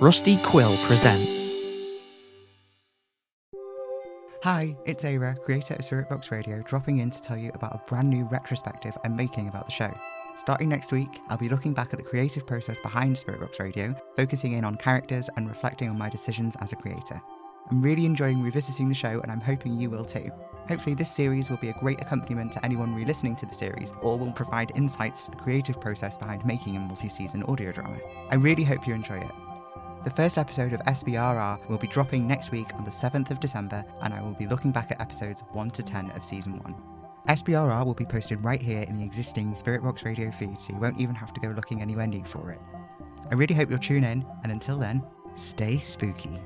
Rusty Quill presents. Hi, it's Aira, creator of Spirit Box Radio, dropping in to tell you about a brand new retrospective I'm making about the show. Starting next week, I'll be looking back at the creative process behind Spirit Box Radio, focusing in on characters and reflecting on my decisions as a creator. I'm really enjoying revisiting the show, and I'm hoping you will too. Hopefully, this series will be a great accompaniment to anyone re listening to the series, or will provide insights to the creative process behind making a multi season audio drama. I really hope you enjoy it. The first episode of SBRR will be dropping next week on the 7th of December, and I will be looking back at episodes 1 to 10 of Season 1. SBRR will be posted right here in the existing Spirit Box Radio feed, so you won't even have to go looking anywhere new for it. I really hope you'll tune in, and until then, stay spooky.